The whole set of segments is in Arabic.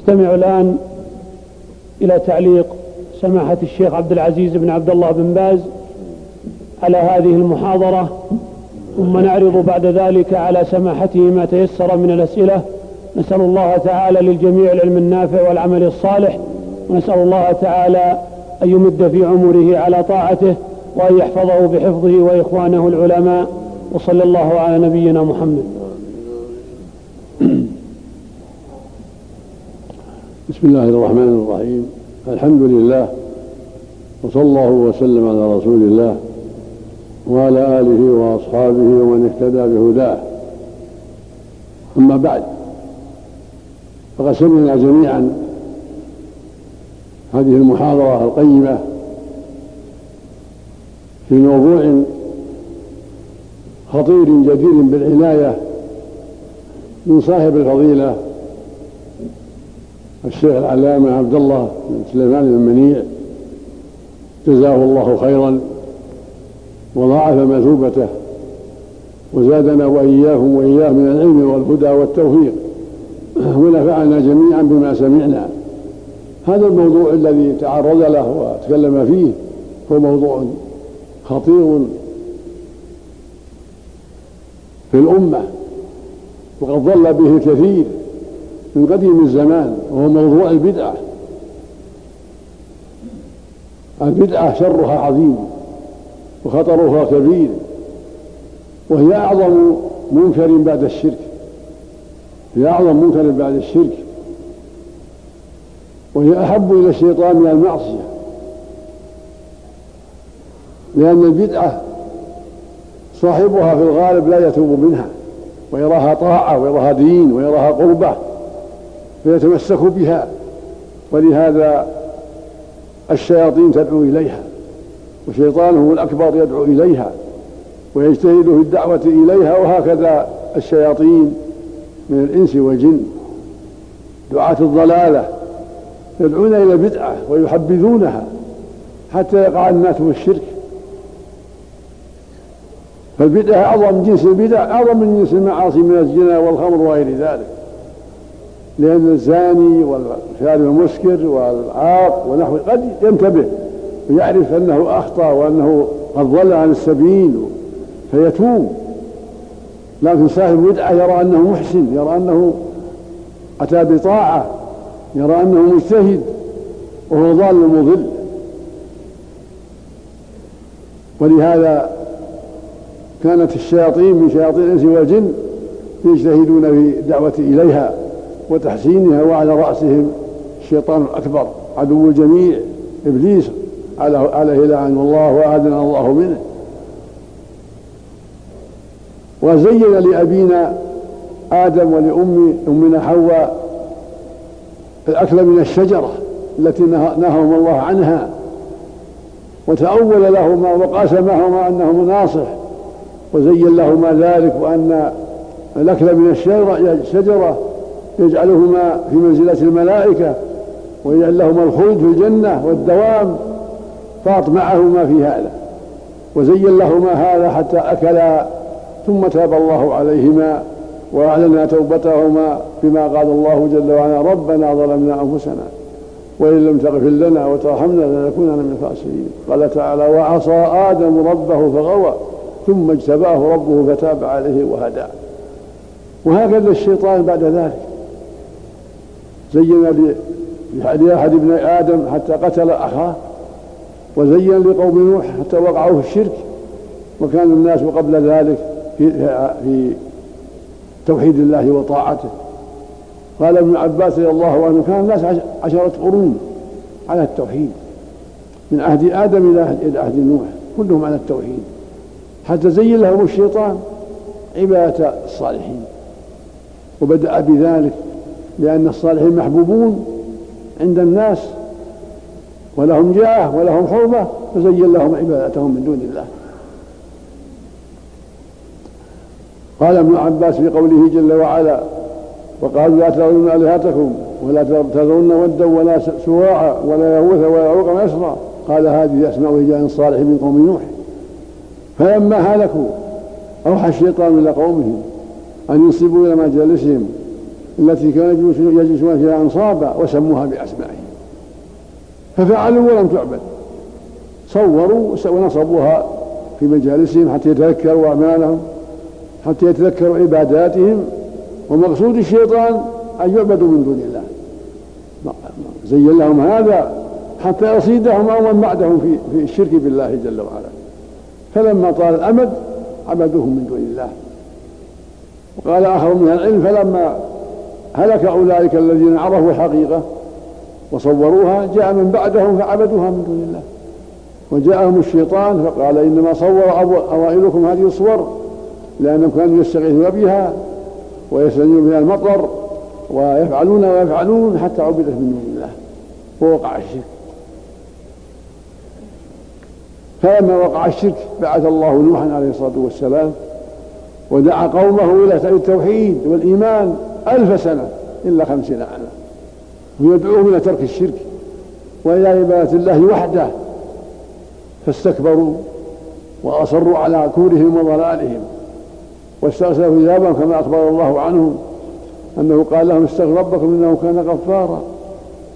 نستمع الآن إلى تعليق سماحة الشيخ عبد العزيز بن عبد الله بن باز على هذه المحاضرة ثم نعرض بعد ذلك على سماحته ما تيسر من الأسئلة. نسأل الله تعالى للجميع العلم النافع والعمل الصالح. ونسأل الله تعالى أن يمد في عمره على طاعته وأن يحفظه بحفظه وإخوانه العلماء. وصلى الله على نبينا محمد. بسم الله الرحمن الرحيم. الحمد لله وصلى الله وسلم على رسول الله وعلى آله وأصحابه ومن اهتدى بهداه. أما بعد فقد سمعنا جميعا هذه المحاضرة القيمة في موضوع خطير جدير بالعناية من صاحب الفضيلة الشيخ العلامة عبد الله بن سليمان المنيع جزاه الله خيرا وضاعف مثوبته وزادنا وإياهم وإياه من العلم والهدى والتوفيق ونفعنا جميعا بما سمعنا. هذا الموضوع الذي تعرض له وتكلم فيه هو موضوع خطير في الأمة وقد ضل به كثير من قديم الزمان وهو موضوع البدعة. البدعة شرها عظيم وخطرها كبير وهي أعظم منكر بعد الشرك. هي أعظم منكر بعد الشرك. وهي أحب إلى الشيطان من المعصية. لأن البدعة صاحبها في الغالب لا يتوب منها ويراها طاعة ويراها دين ويراها قربة. فيتمسك بها ولهذا الشياطين تدعو إليها وشيطانه الأكبر يدعو إليها ويجتهد في الدعوة إليها وهكذا الشياطين من الإنس والجن. دعاة الضلالة يدعون إلى البدعة ويحبذونها حتى يقع الناس في الشرك. فالبدعة أعظم جنس البدع أعظم من جنس المعاصي من الزنا والخمر وغير ذلك. لأن الزاني والشارب المسكر والعاق ونحوه قد ينتبه ويعرف أنه أخطأ وأنه قد ضل عن السبيل فيتوب. لكن صاحب البدعة يرى أنه محسن يرى أنه أتى بطاعة يرى أنه مجتهد وهو ضال مضل. ولهذا كانت الشياطين من شياطين الإنس والجن يجتهدون في الدعوة إليها. وتحسينها وعلى رأسهم الشيطان الأكبر عدو الجميع إبليس عليه لعن الله وأعدنا الله منه. وزين لأبينا آدم ولأم أمنا حواء الأكل من الشجرة التي نهاهم الله عنها. وتأول لهما وقاسمهما أنه ناصح وزين لهما ذلك وأن الأكل من الشجرة يجعلهما في منزلة الملائكة ويجعل لهما الخلد في الجنة والدوام فأطمعهما في هذا وزين لهما هذا حتى أكلا ثم تاب الله عليهما وأعلنا توبتهما بما قال الله جل وعلا ربنا ظلمنا أنفسنا وإن لم تغفر لنا وترحمنا لنكونن من الخاسرين قال تعالى وعصى آدم ربه فغوى ثم اجتباه ربه فتاب عليه وهداه وهكذا الشيطان بعد ذلك. زين لأحد ابن آدم حتى قتل أخاه وزين لقوم نوح حتى وقعوا في الشرك وكان الناس قبل ذلك في, في توحيد الله وطاعته. قال ابن عباس رضي الله عنه كان الناس عشرة قرون على التوحيد من عهد آدم إلى عهد نوح كلهم على التوحيد حتى زين لهم الشيطان عبادة الصالحين. وبدأ بذلك لأن الصالحين محبوبون عند الناس ولهم جاه ولهم حرمة فزين لهم عبادتهم من دون الله. قال ابن عباس في قوله جل وعلا وقالوا لا تذرون آلهتكم ولا تذرون ودا ولا سواعا ولا يغوث ولا يعوق ويسرى قال هذه أسماء رجال صالح من قوم نوح. فلما هلكوا أوحى الشيطان إلى قومهم أن ينصبوا إلى مجالسهم التي كانوا يجلسون فيها أنصابا وسموها بأسمائهم. ففعلوا ولم تعبد. صوروا ونصبوها في مجالسهم حتى يتذكروا أعمالهم حتى يتذكروا عباداتهم. ومقصود الشيطان أن يعبدوا من دون الله. زين لهم هذا حتى يصيدهم أو من بعدهم في في الشرك بالله جل وعلا. فلما طال الأمد عبدوهم من دون الله. وقال آخر من العلم فلما هلك أولئك الذين عرفوا الحقيقة وصوروها جاء من بعدهم فعبدوها من دون الله. وجاءهم الشيطان فقال إنما صور أوائلكم هذه الصور لأنهم كانوا يستغيثون بها ويستنزلون بها المطر ويفعلون ويفعلون حتى عبدت من دون الله. ووقع الشرك. فلما وقع الشرك بعث الله نوحا عليه الصلاة والسلام ودعا قومه إلى التوحيد والإيمان. ألف سنة إلا خمسين عاما. ويدعوهم إلى ترك الشرك. وإلى عبادة الله وحده. فاستكبروا وأصروا على كورهم وضلالهم. واستغسلوا ثيابهم كما أخبر الله عنهم. أنه قال لهم استغفر ربكم إنه كان غفارا.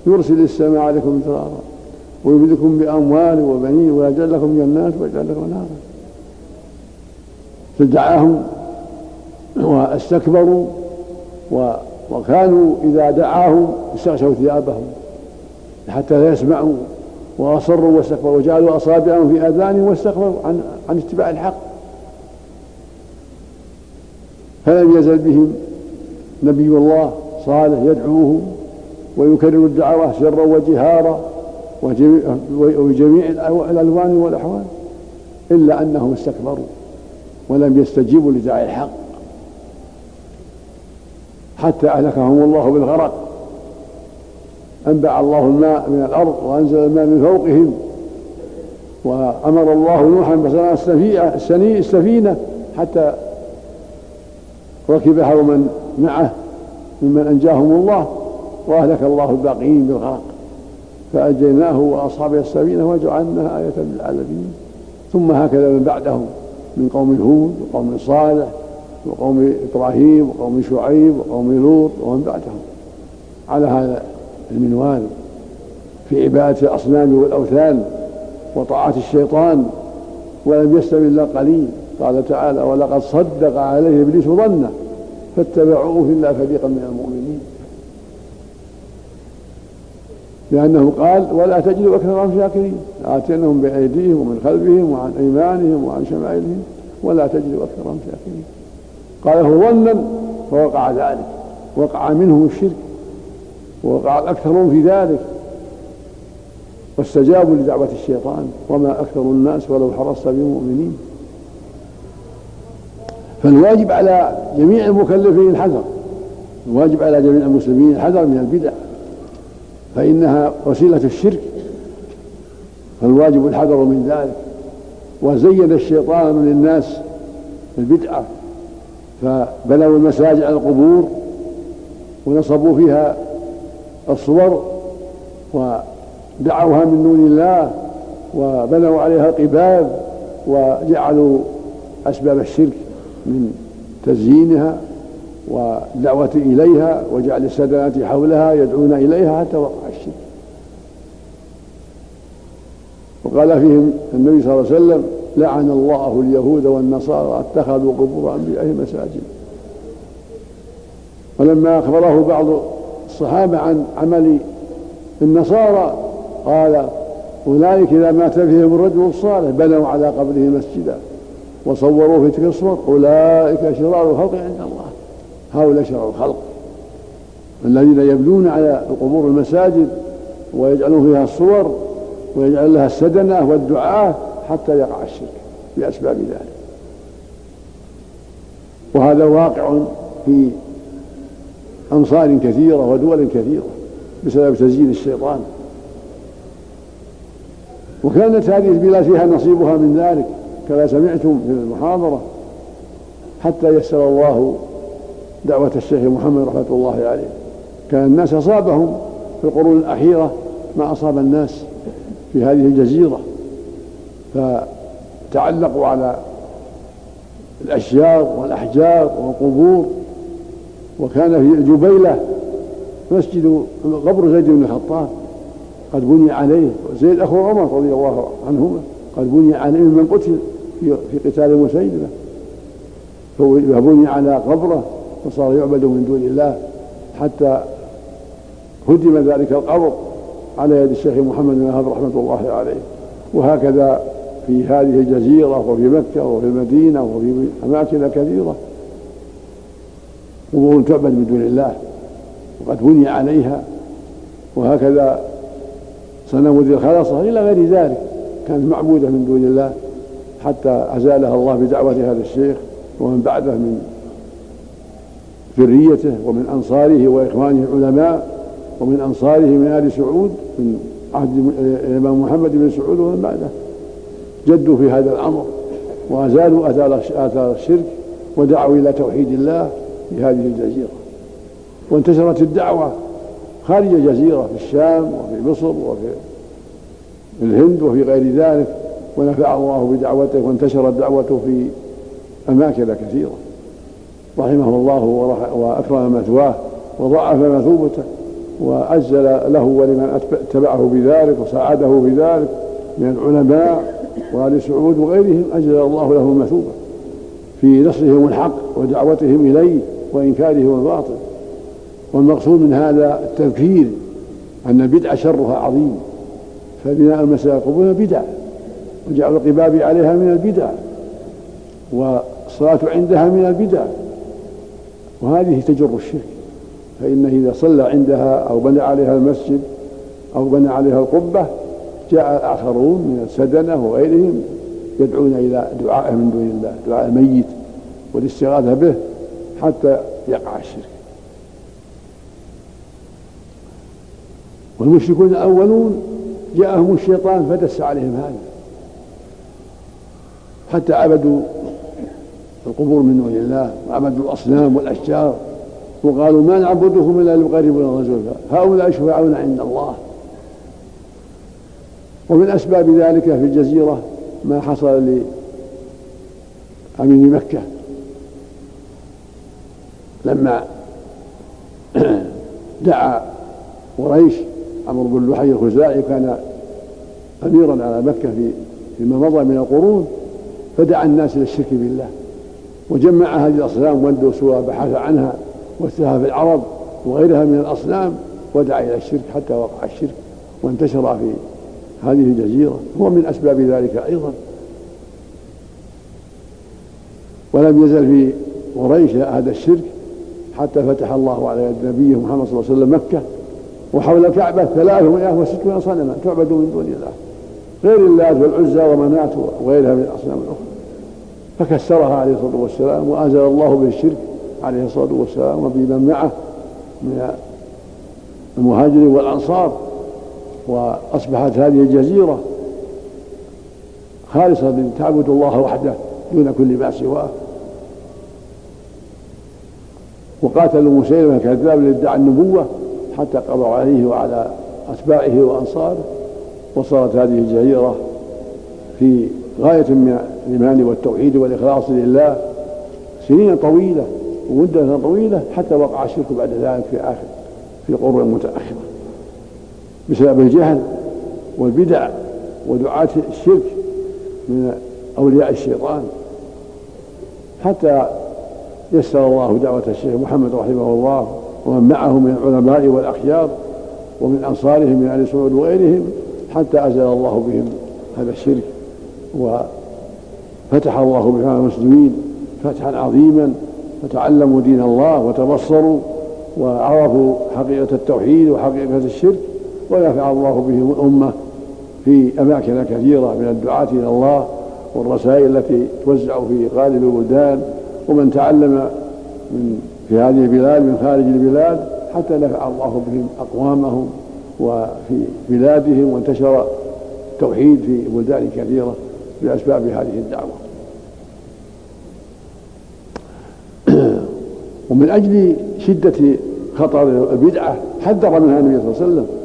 يرسل السماء عليكم مدرارا. ويمدكم بأموال وبنين ويجعل لكم جنات ويجعل لكم نارا فدعاهم واستكبروا وكانوا إذا دعاهم استغشوا ثيابهم حتى لا يسمعوا وأصروا واستكبروا وجعلوا أصابعهم في آذانهم واستكبروا عن عن اتباع الحق. فلم يزل بهم نبي الله صالح يدعوهم ويكرر الدعوة سرا وجهارا وجميع الألوان والأحوال إلا أنهم استكبروا ولم يستجيبوا لداعي الحق. حتى أهلكهم الله بالغرق. أنبع الله الماء من الأرض وأنزل الماء من فوقهم. وأمر الله نوحا بصنع السفينة حتى ركبها ومن معه ممن أنجاهم الله وأهلك الله الباقين بالغرق. فأنجيناه وأصحاب السفينة وجعلناها آية للعالمين. ثم هكذا من بعدهم من قوم هود وقوم صالح وقوم إبراهيم وقوم شعيب وقوم لوط ومن بعدهم. على هذا المنوال في عبادة الأصنام والأوثان وطاعة الشيطان ولم يستوي إلا قليل. قال تعالى ولقد صدق عليه إبليس ظنه فاتبعوه إلا فريقا من المؤمنين. لأنه قال ولا تجد أكثرهم شاكرين. آتينهم بأيديهم ومن خلفهم وعن أيمانهم وعن شمائلهم ولا تجد أكثرهم شاكرين. قاله ظنا فوقع ذلك. وقع منهم الشرك. ووقع الأكثرون في ذلك. واستجابوا لدعوة الشيطان. وما أكثر الناس ولو حرصت بمؤمنين. فالواجب على جميع المكلفين الحذر. الواجب على جميع المسلمين الحذر من البدع. فإنها وسيلة الشرك. فالواجب الحذر من ذلك. وزين الشيطان للناس البدعة. فبنوا المساجد على القبور ونصبوا فيها الصور ودعوها من دون الله وبنوا عليها القباب وجعلوا أسباب الشرك من تزيينها والدعوة إليها وجعل السادات حولها يدعون إليها حتى وقع الشرك. وقال فيهم النبي صلى الله عليه وسلم لعن الله اليهود والنصارى اتخذوا قبور أنبيائهم مساجد. ولما أخبره بعض الصحابة عن عمل النصارى قال أولئك إذا مات فيهم الرجل الصالح بنوا على قبره مسجدا وصوروا في تلك الصور. أولئك شرار الخلق عند الله. هؤلاء شرار الخلق الذين يبنون على القبور المساجد ويجعلون فيها الصور ويجعل لها السدنة والدعاة حتى يقع الشرك بأسباب ذلك. وهذا واقع في أمصار كثيرة ودول كثيرة بسبب تزيين الشيطان. وكانت هذه البلاد فيها نصيبها من ذلك كما سمعتم في المحاضرة حتى يسر الله دعوة الشيخ محمد رحمة الله عليه. كان الناس أصابهم في القرون الأخيرة ما أصاب الناس في هذه الجزيرة. فتعلقوا على الأشجار والأحجار والقبور وكان في جبيلة مسجد قبر زيد بن الخطاب قد بني عليه زيد أخو عمر رضي الله عنهما قد بني عليه من قتل في قتال مسيلمة. فبني على قبره وصار يعبد من دون الله حتى هدم ذلك القبر على يد الشيخ محمد بن رحمه الله عليه. وهكذا في هذه الجزيرة وفي مكة وفي المدينة وفي أماكن كثيرة. قبور تعبد من دون الله وقد بني عليها وهكذا صنم ذي الخلاصة إلى غير ذلك. كانت معبودة من دون الله حتى أزالها الله بدعوة هذا الشيخ ومن بعده من ذريته ومن أنصاره وإخوانه العلماء ومن أنصاره من آل سعود من عهد الإمام محمد بن سعود ومن بعده. جدوا في هذا الأمر وأزالوا آثار الشرك ودعوا إلى توحيد الله في هذه الجزيرة. وانتشرت الدعوة خارج الجزيرة في الشام وفي مصر وفي الهند وفي غير ذلك ونفع الله بدعوته وانتشرت دعوته في أماكن كثيرة. رحمه الله وأكرم مثواه وضعف مثوبته وعزل له ولمن اتبعه بذلك وساعده بذلك من العلماء وآل سعود وغيرهم أجزل الله له المثوبة في نصرهم الحق ودعوتهم إليه وإنكارهم الباطل. والمقصود من هذا التذكير أن البدعة شرها عظيم فبناء المساجد قبولها بدع وجعل القباب عليها من البدع والصلاة عندها من البدع وهذه تجر الشرك. فإنه إذا صلى عندها أو بنى عليها المسجد أو بنى عليها القبة جاء الآخرون من السدنة وغيرهم يدعون إلى دعائه من دون الله دعاء الميت والاستغاثة به حتى يقع الشرك. والمشركون الأولون جاءهم الشيطان فدس عليهم هذا. حتى عبدوا القبور من دون الله وعبدوا الأصنام والأشجار وقالوا ما نعبدهم إلا ليقربونا زلفى هؤلاء شفعاؤنا عند الله. ومن أسباب ذلك في الجزيرة ما حصل لأمين مكة. لما دعا قريش عمرو بن لحي الخزاعي كان أميرا على مكة في فيما مضى من القرون فدعا الناس إلى الشرك بالله وجمع هذه الأصنام واندسوا وبحث عنها واتها في العرب وغيرها من الأصنام ودعا إلى الشرك حتى وقع الشرك وانتشر في هذه الجزيرة هو من أسباب ذلك أيضا. ولم يزل في قريش هذا الشرك حتى فتح الله على يد نبيه محمد صلى الله عليه وسلم مكة وحول الكعبة ثلاثمائة وستون صنما تعبد من دون الله غير اللات والعزى ومنات وغيرها من الأصنام الأخرى. فكسرها عليه الصلاة والسلام وأنزل الله به الشرك عليه الصلاة والسلام وبمن معه من المهاجرين والأنصار. وأصبحت هذه الجزيرة خالصة تعبد الله وحده دون كل ما سواه وقاتلوا مسيلمة الكذاب الذي ادعى النبوة حتى قضوا عليه وعلى أتباعه وأنصاره. وصارت هذه الجزيرة في غاية من الإيمان والتوحيد والإخلاص لله سنين طويلة ومدة طويلة حتى وقع الشرك بعد ذلك في آخر في قرون متأخرة. بسبب الجهل والبدع ودعاة الشرك من أولياء الشيطان. حتى يسر الله دعوة الشيخ محمد رحمه الله ومن معه من العلماء والأخيار ومن أنصارهم من آل سعود وغيرهم حتى أزل الله بهم هذا الشرك وفتح الله بهم المسلمين فتحا عظيما فتعلموا دين الله وتبصروا وعرفوا حقيقة التوحيد وحقيقة الشرك ونفع الله بهم الأمة في أماكن كثيرة من الدعاة إلى الله والرسائل التي توزع في غالب البلدان ومن تعلم من في هذه البلاد من خارج البلاد حتى نفع الله بهم أقوامهم وفي بلادهم وانتشر التوحيد في بلدان كثيرة بأسباب هذه الدعوة. ومن أجل شدة خطر البدعة حذر منها النبي صلى الله عليه وسلم.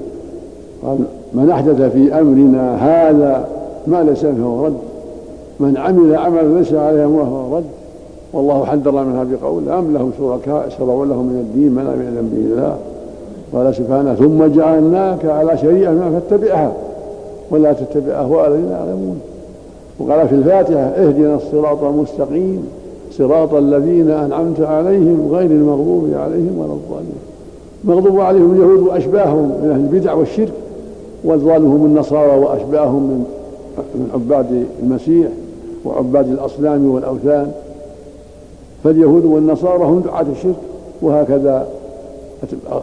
قال من أحدث في أمرنا هذا ما ليس فهو رد. من عمل عملا ليس عليه أمره فهو رد. والله حذر منها بقول أم لهم شركاء شرعوا لهم من الدين ما لم يأذن به الله؟ قال سبحانه ثم جعلناك على شريعة ما فاتبعها ولا تتبع أهواء الذين يعلمون. وقال في الفاتحة اهدنا الصراط المستقيم صراط الذين أنعمت عليهم غير المغضوب عليهم ولا الضالين. المغضوب عليهم اليهود وأشباههم من أهل البدع والشرك. والضال هم النصارى وأشباههم من من عباد المسيح وعباد الأصنام والأوثان. فاليهود والنصارى هم دعاة الشرك وهكذا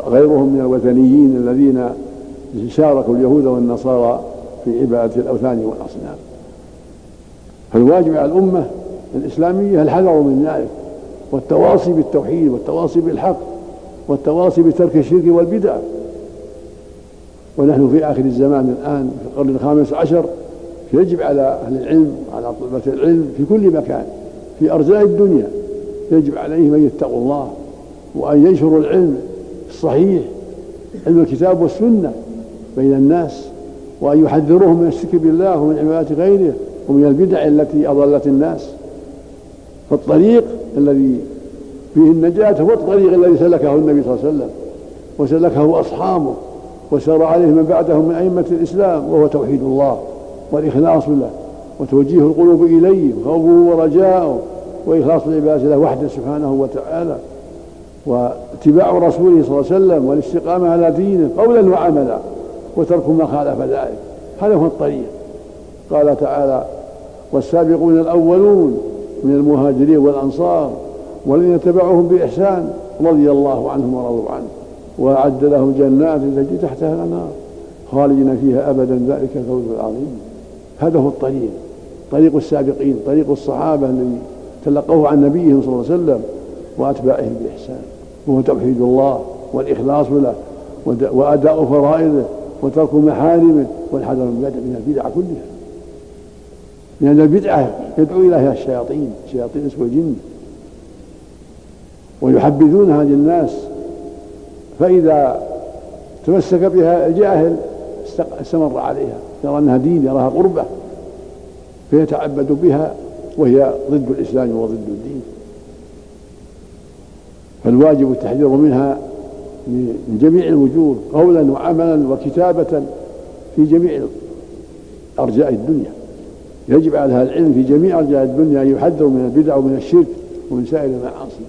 غيرهم من الوثنيين الذين شاركوا اليهود والنصارى في عبادة الأوثان والأصنام. فالواجب على الأمة الإسلامية الحذر من ذلك والتواصي بالتوحيد والتواصي بالحق والتواصي بترك الشرك والبدع. ونحن في آخر الزمان الآن في القرن الخامس عشر يجب على أهل العلم وعلى طلبة العلم في كل مكان في أرجاء الدنيا يجب عليهم أن يتقوا الله وأن ينشروا العلم الصحيح علم الكتاب والسنة بين الناس وأن يحذروهم من الشرك بالله ومن عبادة غيره ومن البدع التي أضلت الناس. فالطريق الذي فيه النجاة هو الطريق الذي سلكه النبي صلى الله عليه وسلم وسلكه أصحابه. وسار عليه من بعدهم من أئمة الإسلام وهو توحيد الله والإخلاص له وتوجيه القلوب إليه وخوفه ورجاؤه وإخلاص العبادة له وحده سبحانه وتعالى واتباع رسوله صلى الله عليه وسلم والاستقامة على دينه قولا وعملا وترك ما خالف ذلك. هذا هو الطريق. قال تعالى والسابقون الأولون من المهاجرين والأنصار والذين تبعوهم بإحسان رضي الله عنهم ورضوا عنه. وأعد لهم جنات تجري تحتها الأنهار. خالدين فيها أبدا ذلك الفوز العظيم. هذا هو الطريق. طريق السابقين طريق الصحابة الذي تلقوه عن نبيهم صلى الله عليه وسلم وأتباعهم بإحسان. وهو توحيد الله والإخلاص له وأداء فرائضه وترك محارمه والحذر من البدع كلها. لأن البدعة يدعو إليها الشياطين شياطين الإنس والجن ويحبذونها للناس. فإذا تمسك بها الجاهل استمر عليها يرى أنها دين يراها قربة فيتعبد بها وهي ضد الإسلام وضد الدين. فالواجب التحذير منها من جميع الوجوه قولا وعملا وكتابة في جميع أرجاء الدنيا. يجب على أهل العلم في جميع أرجاء الدنيا أن يحذروا من البدع ومن الشرك ومن سائر المعاصي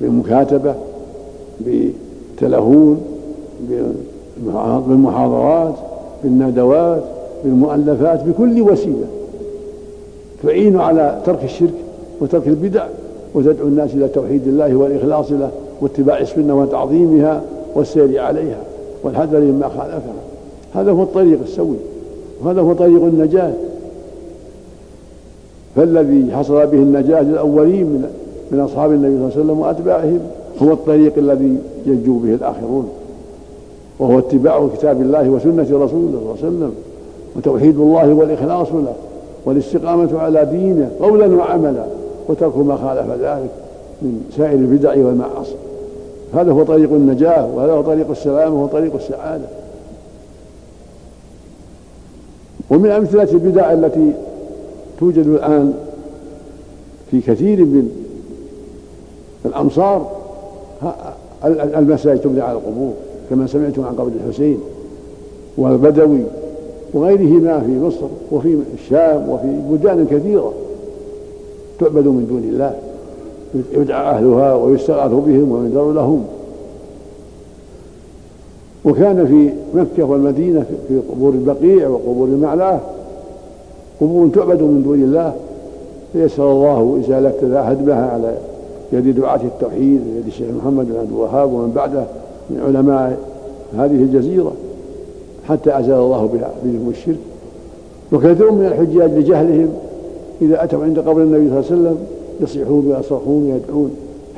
بالمكاتبة بالتلهون بالمحاضرات بالندوات بالمؤلفات بكل وسيلة. تعين على ترك الشرك وترك البدع وتدعو الناس إلى توحيد الله والإخلاص له واتباع السنة وتعظيمها والسير عليها والحذر مما خالفها. هذا هو الطريق السوي وهذا هو طريق النجاة. فالذي حصل به النجاة للأولين من من أصحاب النبي صلى الله عليه وسلم وأتباعهم هو الطريق الذي ينجو به الآخرون وهو اتباع كتاب الله وسنة رسوله صلى الله عليه وسلم وتوحيد الله والإخلاص له والاستقامة على دينه قولا وعملا وترك ما خالف ذلك من سائر البدع والمعاصي. هذا هو طريق النجاة وهذا هو طريق السلامة وهو طريق السعادة. ومن أمثلة البدع التي توجد الآن في كثير من الأمصار المساجد تبنى على القبور كما سمعتم عن قبر الحسين والبدوي وغيرهما في مصر وفي الشام وفي بلدان كثيرة تعبد من دون الله يدعى أهلها ويستغاث بهم وينذر لهم. وكان في مكة والمدينة في قبور البقيع وقبور المعلاه قبور تعبد من دون الله. فيسر الله إزالة هدمها على يد دعاة التوحيد يد الشيخ محمد بن عبد الوهاب ومن بعده من علماء هذه الجزيرة حتى أزال الله بهم الشرك. وكثير من الحجاج لجهلهم إذا أتوا عند قبر النبي صلى الله عليه وسلم يصيحون ويصرخون ويدعون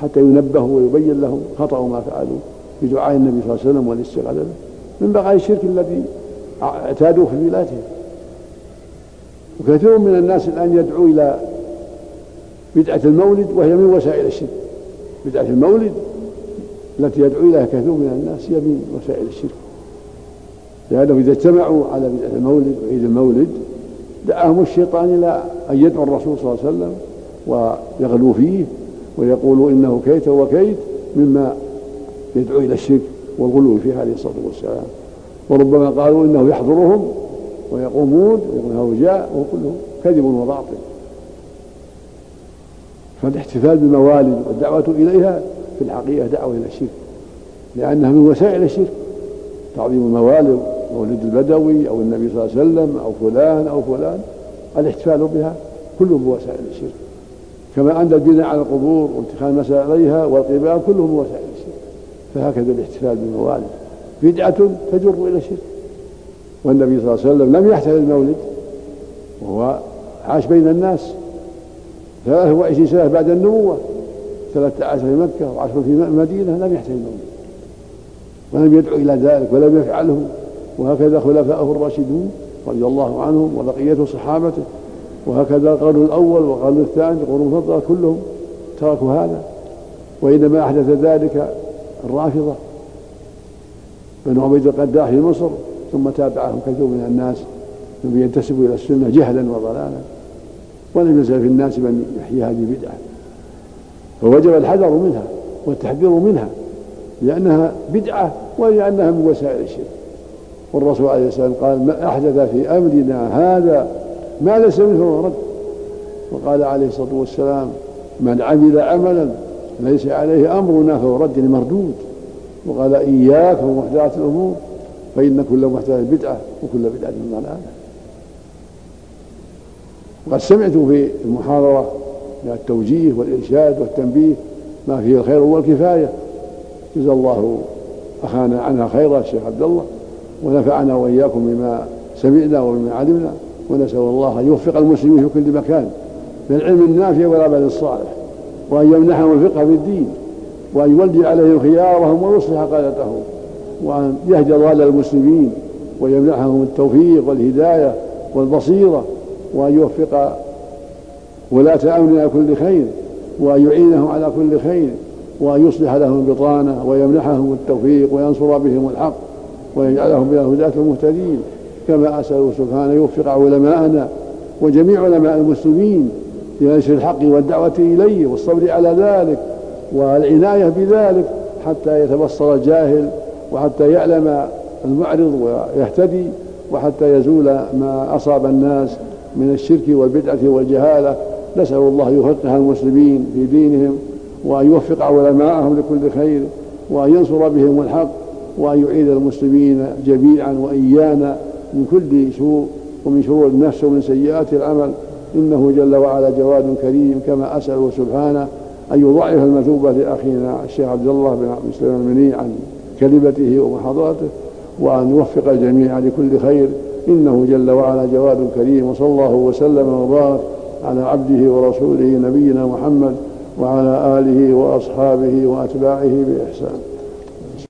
حتى ينبهوا ويبين لهم خطأ ما فعلوا بدعاء النبي صلى الله عليه وسلم والاستغاثة من بقايا الشرك الذي اعتادوه في بلادهم. وكثير من الناس الآن يدعو إلى بدعة المولد وهي من وسائل الشرك. بدعة المولد التي يدعو إليها كثير من الناس هي من وسائل الشرك. لأنه إذا اجتمعوا على بدعة المولد وعيد المولد دعاهم الشيطان إلى أن يدعوا الرسول صلى الله عليه وسلم ويغلو فيه ويقول إنه كيت وكيت مما يدعو إلى الشرك والغلو فيه عليه الصلاة والسلام. وربما قالوا إنه يحضرهم ويقومون ويقول جاء وهو كله كذب وباطل. فالاحتفال بالموالد والدعوة إليها في الحقيقة دعوة إلى الشرك لأنها من وسائل الشرك. تعظيم الموالد مولد البدوي أو النبي صلى الله عليه وسلم أو فلان أو فلان الاحتفال بها كله من وسائل الشرك. كما أن البناء على القبور واتخاذ المسائل عليها والقباب كله من وسائل الشرك. فهكذا الاحتفال بالموالد. بدعة تجر إلى الشرك. والنبي صلى الله عليه وسلم لم يحتفل المولد وهو عاش بين الناس. ثلاثة وعشرين سنة بعد النبوة؟ ثلاثة عشر في مكة وعشر في المدينة لم يحتفل المولد ولم يدعو إلى ذلك ولم يفعله. وهكذا خلفاءه الراشدون رضي الله عنهم وبقية صحابته. وهكذا القرن الأول والقرن الثاني القرون المفضلة كلهم تركوا هذا. وإنما أحدث ذلك الرافضة بن عبيد القداح في مصر ثم تابعهم كثير من الناس ينتسبوا إلى السنة جهلا وضلالا. ولم يزل في الناس من يحيي هذه البدعة. فوجب الحذر منها والتحذير منها لأنها بدعة ولأنها من وسائل الشرك. والرسول عليه السلام قال ما أحدث في أمرنا هذا ما ليس منه فهو رد. وقال عليه الصلاة والسلام من عمل عملا ليس عليه أمرنا فهو رد مردود. وقال إياك ومحدثات الأمور فإن كل محدثة بدعة وكل بدعة ضلالة. وقد سمعت في المحاضرة من التوجيه والإرشاد والتنبيه ما فيه الخير والكفاية. جزا الله أخانا عنها خيرا الشيخ عبد الله ونفعنا وإياكم بما سمعنا وبما علمنا ونسأل الله أن يوفق المسلمين في كل مكان للعلم النافع والعمل الصالح وأن يمنحهم الفقه في الدين وأن يولي عليهم خيارهم ويصلح قادتهم وأن يهدي ضال المسلمين ويمنحهم التوفيق والهداية والبصيرة وأن يوفق ولاة أمرنا كل خير وأن يعينهم على كل خير وأن يصلح لهم البطانة ويمنحهم التوفيق وينصر بهم الحق ويجعلهم من الهداة المهتدين. كما أسأله سبحانه يوفق علماءنا وجميع علماء المسلمين لنشر الحق والدعوة إليه والصبر على ذلك والعناية بذلك حتى يتبصر الجاهل وحتى يعلم المعرض ويهتدي وحتى يزول ما أصاب الناس من الشرك والبدعة والجهالة نسأل الله يفقه المسلمين في دينهم وأن يوفق علماءهم لكل خير وأن ينصر بهم الحق وأن يعيد المسلمين جميعا وإيانا من كل سوء ومن شرور النفس ومن سيئات العمل. إنه جل وعلا جواد كريم كما أسأله سبحانه أن يضعف المثوبة لأخينا الشيخ عبد الله بن عبد السلام المني عن كلمته ومحاضرته وأن يوفق الجميع لكل خير. إنه جل وعلا جواد كريم وصلى الله وسلم وبارك على عبده ورسوله نبينا محمد وعلى آله وأصحابه وأتباعه بإحسان.